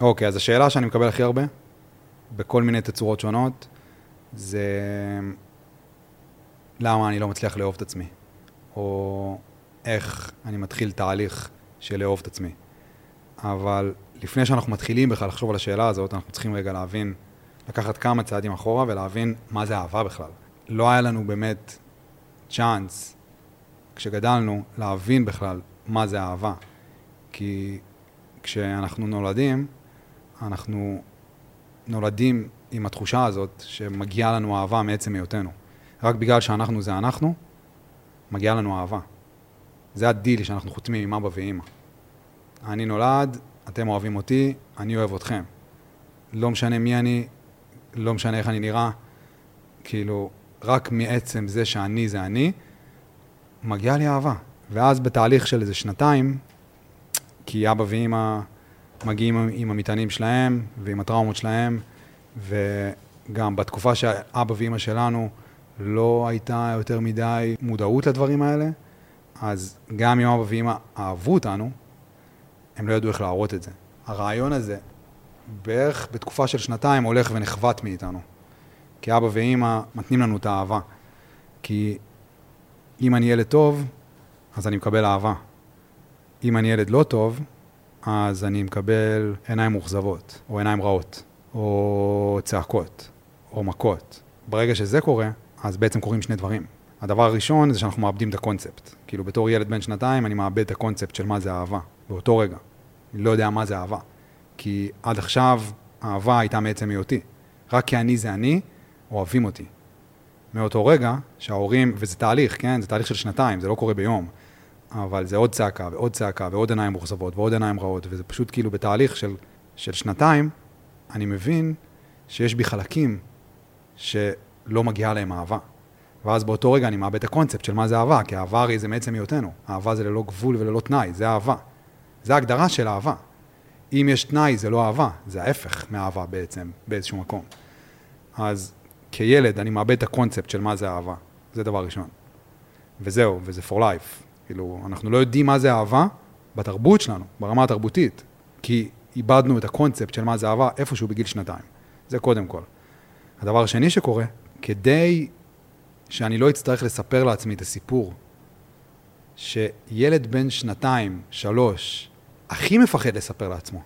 אוקיי, אז השאלה שאני מקבל הכי הרבה, בכל מיני תצורות שונות, זה למה אני לא מצליח לאהוב את עצמי, או איך אני מתחיל תהליך של לאהוב את עצמי. אבל לפני שאנחנו מתחילים בכלל לחשוב על השאלה הזאת, אנחנו צריכים רגע להבין, לקחת כמה צעדים אחורה ולהבין מה זה אהבה בכלל. לא היה לנו באמת צ'אנס, כשגדלנו, להבין בכלל מה זה אהבה. כי כשאנחנו נולדים, אנחנו נולדים עם התחושה הזאת שמגיעה לנו אהבה מעצם היותנו. רק בגלל שאנחנו זה אנחנו, מגיעה לנו אהבה. זה הדיל שאנחנו חותמים עם אבא ואימא. אני נולד, אתם אוהבים אותי, אני אוהב אתכם. לא משנה מי אני, לא משנה איך אני נראה, כאילו, רק מעצם זה שאני זה אני, מגיעה לי אהבה. ואז בתהליך של איזה שנתיים, כי אבא ואימא מגיעים עם המטענים שלהם ועם הטראומות שלהם, וגם בתקופה שאבא ואימא שלנו לא הייתה יותר מדי מודעות לדברים האלה, אז גם אם אבא ואימא אהבו אותנו, הם לא ידעו איך להראות את זה. הרעיון הזה, בערך בתקופה של שנתיים, הולך ונחבט מאיתנו. כי אבא ואימא מתנים לנו את האהבה. כי אם אני ילד טוב, אז אני מקבל אהבה. אם אני ילד לא טוב, אז אני מקבל עיניים מאוכזבות, או עיניים רעות, או צעקות, או מכות. ברגע שזה קורה, אז בעצם קורים שני דברים. הדבר הראשון זה שאנחנו מאבדים את הקונספט. כאילו, בתור ילד בן שנתיים, אני מאבד את הקונספט של מה זה אהבה, באותו רגע. אני לא יודע מה זה אהבה. כי עד עכשיו, אהבה הייתה מעצם היותי. רק כי אני זה אני, אוהבים אותי. מאותו רגע שההורים, וזה תהליך, כן? זה תהליך של שנתיים, זה לא קורה ביום. אבל זה עוד צעקה ועוד צעקה ועוד עיניים מאוכזבות ועוד עיניים רעות, וזה פשוט כאילו בתהליך של, של שנתיים, אני מבין שיש בי חלקים שלא מגיעה להם אהבה. ואז באותו רגע אני מאבד את הקונספט של מה זה אהבה, כי אהבה הרי זה מעצם היותנו. אהבה זה ללא גבול וללא תנאי, זה אהבה. זה ההגדרה של אהבה. אם יש תנאי, זה לא אהבה, זה ההפך מאהבה בעצם, באיזשהו מקום. אז כילד אני מאבד את הקונספט של מה זה אהבה, זה דבר ראשון. וזהו, וזה for life. כאילו, אנחנו לא יודעים מה זה אהבה בתרבות שלנו, ברמה התרבותית, כי איבדנו את הקונספט של מה זה אהבה איפשהו בגיל שנתיים. זה קודם כל. הדבר השני שקורה, כדי שאני לא אצטרך לספר לעצמי את הסיפור שילד בן שנתיים, שלוש, הכי מפחד לספר לעצמו.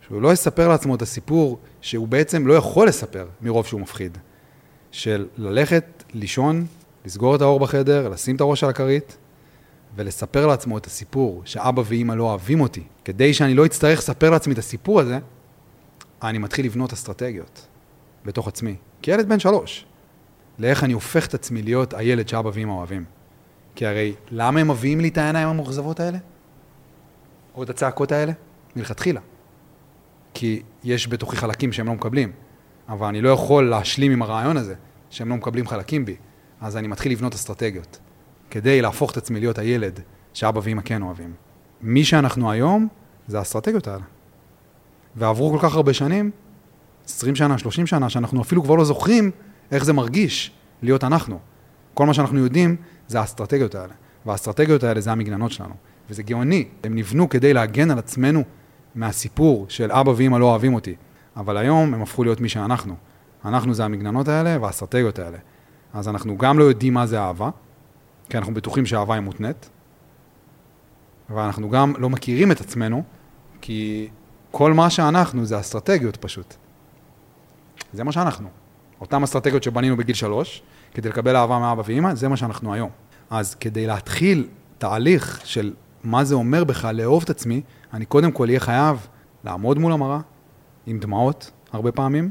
שהוא לא יספר לעצמו את הסיפור שהוא בעצם לא יכול לספר מרוב שהוא מפחיד. של ללכת, לישון, לסגור את האור בחדר, לשים את הראש על הכרית ולספר לעצמו את הסיפור שאבא ואימא לא אוהבים אותי. כדי שאני לא אצטרך לספר לעצמי את הסיפור הזה, אני מתחיל לבנות אסטרטגיות בתוך עצמי. כילד בן שלוש. לאיך אני הופך את עצמי להיות הילד שאבא ואמא אוהבים. כי הרי, למה הם מביאים לי את העיניים המאוכזבות האלה? או את הצעקות האלה? מלכתחילה. כי יש בתוכי חלקים שהם לא מקבלים, אבל אני לא יכול להשלים עם הרעיון הזה, שהם לא מקבלים חלקים בי, אז אני מתחיל לבנות אסטרטגיות, כדי להפוך את עצמי להיות הילד שאבא ואמא כן אוהבים. מי שאנחנו היום, זה האסטרטגיות האלה. ועברו כל כך הרבה שנים, 20 שנה, 30 שנה, שאנחנו אפילו כבר לא זוכרים איך זה מרגיש להיות אנחנו. כל מה שאנחנו יודעים זה האסטרטגיות האלה. והאסטרטגיות האלה זה המגננות שלנו. וזה גאוני, הם נבנו כדי להגן על עצמנו מהסיפור של אבא ואמא לא אוהבים אותי. אבל היום הם הפכו להיות מי שאנחנו. אנחנו זה המגננות האלה והאסטרטגיות האלה. אז אנחנו גם לא יודעים מה זה אהבה, כי אנחנו בטוחים שאהבה היא מותנית, ואנחנו גם לא מכירים את עצמנו, כי כל מה שאנחנו זה אסטרטגיות פשוט. זה מה שאנחנו. אותן אסטרטגיות שבנינו בגיל שלוש, כדי לקבל אהבה מאבא ואמא, זה מה שאנחנו היום. אז כדי להתחיל תהליך של מה זה אומר בכלל לאהוב את עצמי, אני קודם כל אהיה חייב לעמוד מול המראה, עם דמעות הרבה פעמים,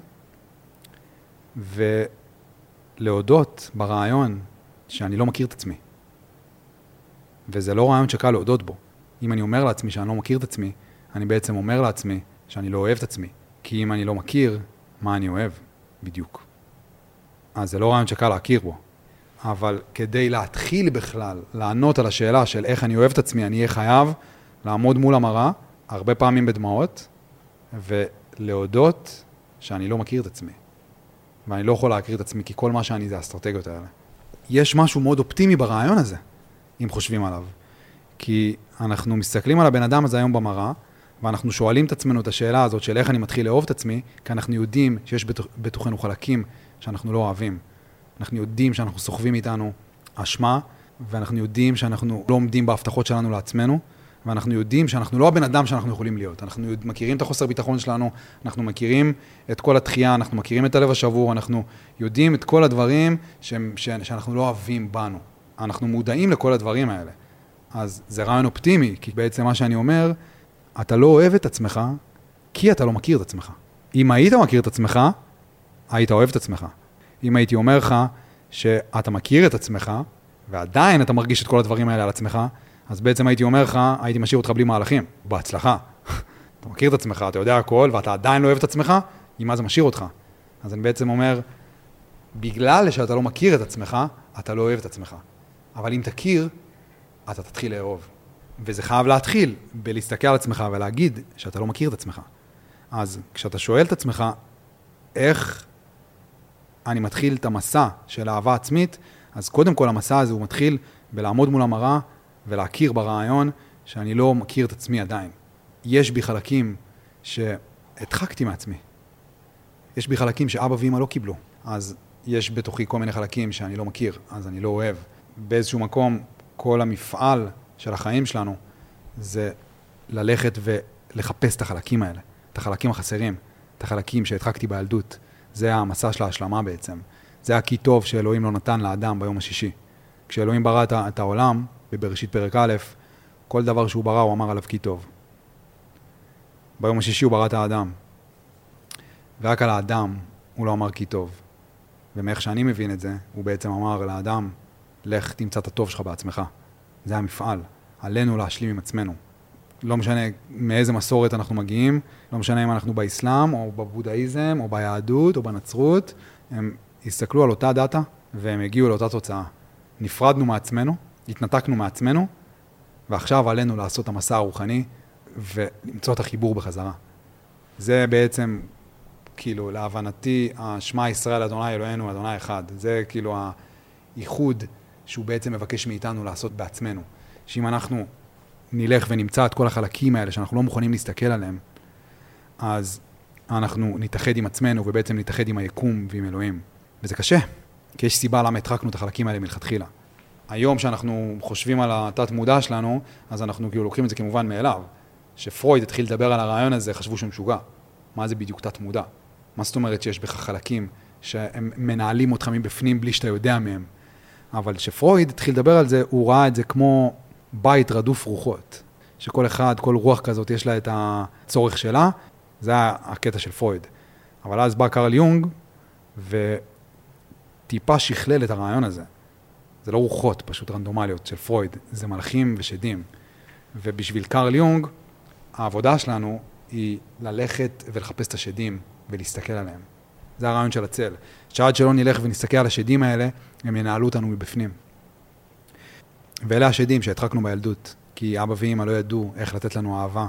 ולהודות ברעיון שאני לא מכיר את עצמי. וזה לא רעיון שקל להודות בו. אם אני אומר לעצמי שאני לא מכיר את עצמי, אני בעצם אומר לעצמי שאני לא אוהב את עצמי. כי אם אני לא מכיר, מה אני אוהב? בדיוק. אז זה לא רעיון שקל להכיר בו. אבל כדי להתחיל בכלל לענות על השאלה של איך אני אוהב את עצמי, אני אהיה חייב לעמוד מול המראה, הרבה פעמים בדמעות, ולהודות שאני לא מכיר את עצמי. ואני לא יכול להכיר את עצמי, כי כל מה שאני זה האסטרטגיות האלה. יש משהו מאוד אופטימי ברעיון הזה, אם חושבים עליו. כי אנחנו מסתכלים על הבן אדם הזה היום במראה, ואנחנו שואלים את עצמנו את השאלה הזאת של איך אני מתחיל לאהוב את עצמי, כי אנחנו יודעים שיש בתוכנו חלקים שאנחנו לא אוהבים. אנחנו יודעים שאנחנו סוחבים איתנו אשמה, ואנחנו יודעים שאנחנו לא עומדים בהבטחות שלנו לעצמנו, ואנחנו יודעים שאנחנו לא הבן אדם שאנחנו יכולים להיות. אנחנו מכירים את החוסר ביטחון שלנו, אנחנו מכירים את כל התחייה, אנחנו מכירים את הלב השבור, אנחנו יודעים את כל הדברים ש- ש- שאנחנו לא אוהבים בנו. אנחנו מודעים לכל הדברים האלה. אז זה רעיון אופטימי, כי בעצם מה שאני אומר, אתה לא אוהב את עצמך כי אתה לא מכיר את עצמך. אם היית מכיר את עצמך, היית אוהב את עצמך. אם הייתי אומר לך שאתה מכיר את עצמך, ועדיין אתה מרגיש את כל הדברים האלה על עצמך, אז בעצם הייתי אומר לך, הייתי משאיר אותך בלי מהלכים. בהצלחה. אתה מכיר את עצמך, אתה יודע הכל, ואתה עדיין לא אוהב את עצמך, עם מה זה משאיר אותך? אז אני בעצם אומר, בגלל שאתה לא מכיר את עצמך, אתה לא אוהב את עצמך. אבל אם תכיר, אתה תתחיל לאהוב. וזה חייב להתחיל בלהסתכל על עצמך ולהגיד שאתה לא מכיר את עצמך. אז כשאתה שואל את עצמך, איך אני מתחיל את המסע של אהבה עצמית, אז קודם כל המסע הזה הוא מתחיל בלעמוד מול המראה ולהכיר ברעיון שאני לא מכיר את עצמי עדיין. יש בי חלקים שהדחקתי מעצמי. יש בי חלקים שאבא ואמא לא קיבלו. אז יש בתוכי כל מיני חלקים שאני לא מכיר, אז אני לא אוהב. באיזשהו מקום, כל המפעל של החיים שלנו זה ללכת ולחפש את החלקים האלה, את החלקים החסרים, את החלקים שהדחקתי בילדות. זה המסע של ההשלמה בעצם. זה הכי טוב שאלוהים לא נתן לאדם ביום השישי. כשאלוהים ברא את העולם, בבראשית פרק א', כל דבר שהוא ברא הוא אמר עליו כי טוב. ביום השישי הוא ברא את האדם. ורק על האדם הוא לא אמר כי טוב. ומאיך שאני מבין את זה, הוא בעצם אמר לאדם, לך תמצא את הטוב שלך בעצמך. זה המפעל. עלינו להשלים עם עצמנו. לא משנה מאיזה מסורת אנחנו מגיעים, לא משנה אם אנחנו באסלאם, או בבודהיזם, או ביהדות, או בנצרות, הם הסתכלו על אותה דאטה, והם הגיעו לאותה תוצאה. נפרדנו מעצמנו, התנתקנו מעצמנו, ועכשיו עלינו לעשות את המסע הרוחני ולמצוא את החיבור בחזרה. זה בעצם, כאילו, להבנתי, השמע ישראל, אדוני אלוהינו, אדוני אחד. זה כאילו הייחוד שהוא בעצם מבקש מאיתנו לעשות בעצמנו. שאם אנחנו נלך ונמצא את כל החלקים האלה שאנחנו לא מוכנים להסתכל עליהם, אז אנחנו נתאחד עם עצמנו ובעצם נתאחד עם היקום ועם אלוהים. וזה קשה, כי יש סיבה למה הדחקנו את החלקים האלה מלכתחילה. היום שאנחנו חושבים על התת מודע שלנו, אז אנחנו כאילו לוקחים את זה כמובן מאליו. שפרויד התחיל לדבר על הרעיון הזה, חשבו שהוא משוגע. מה זה בדיוק תת מודע? מה זאת אומרת שיש בך חלקים שהם מנהלים אותך מבפנים בלי שאתה יודע מהם? אבל כשפרויד התחיל לדבר על זה, הוא ראה את זה כמו בית רדוף רוחות. שכל אחד, כל רוח כזאת, יש לה את הצורך שלה, זה היה הקטע של פרויד. אבל אז בא קרל יונג, וטיפה שכלל את הרעיון הזה. זה לא רוחות פשוט רנדומליות של פרויד, זה מלאכים ושדים. ובשביל קרל יונג, העבודה שלנו היא ללכת ולחפש את השדים ולהסתכל עליהם. זה הרעיון של הצל. שעד שלא נלך ונסתכל על השדים האלה, הם ינהלו אותנו מבפנים. ואלה השדים שהדחקנו בילדות, כי אבא ואמא לא ידעו איך לתת לנו אהבה,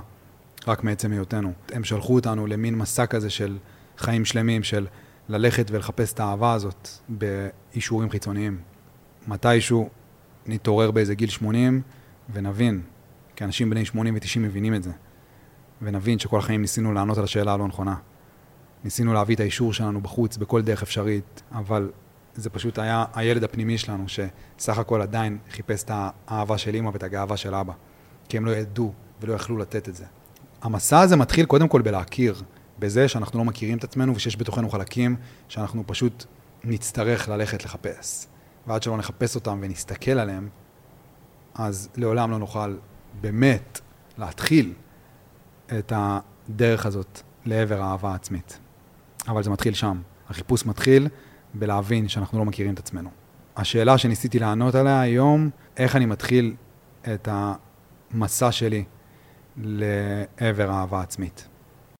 רק מעצם היותנו. הם שלחו אותנו למין מסע כזה של חיים שלמים, של ללכת ולחפש את האהבה הזאת באישורים חיצוניים. מתישהו נתעורר באיזה גיל 80 ונבין, כי אנשים בני 80 ו-90 מבינים את זה, ונבין שכל החיים ניסינו לענות על השאלה הלא נכונה. ניסינו להביא את האישור שלנו בחוץ בכל דרך אפשרית, אבל זה פשוט היה הילד הפנימי שלנו, שסך הכל עדיין חיפש את האהבה של אימא ואת הגאווה של אבא, כי הם לא ידעו ולא יכלו לתת את זה. המסע הזה מתחיל קודם כל בלהכיר, בזה שאנחנו לא מכירים את עצמנו ושיש בתוכנו חלקים שאנחנו פשוט נצטרך ללכת לחפש. ועד שלא נחפש אותם ונסתכל עליהם, אז לעולם לא נוכל באמת להתחיל את הדרך הזאת לעבר האהבה העצמית. אבל זה מתחיל שם. החיפוש מתחיל בלהבין שאנחנו לא מכירים את עצמנו. השאלה שניסיתי לענות עליה היום, איך אני מתחיל את המסע שלי לעבר אהבה עצמית.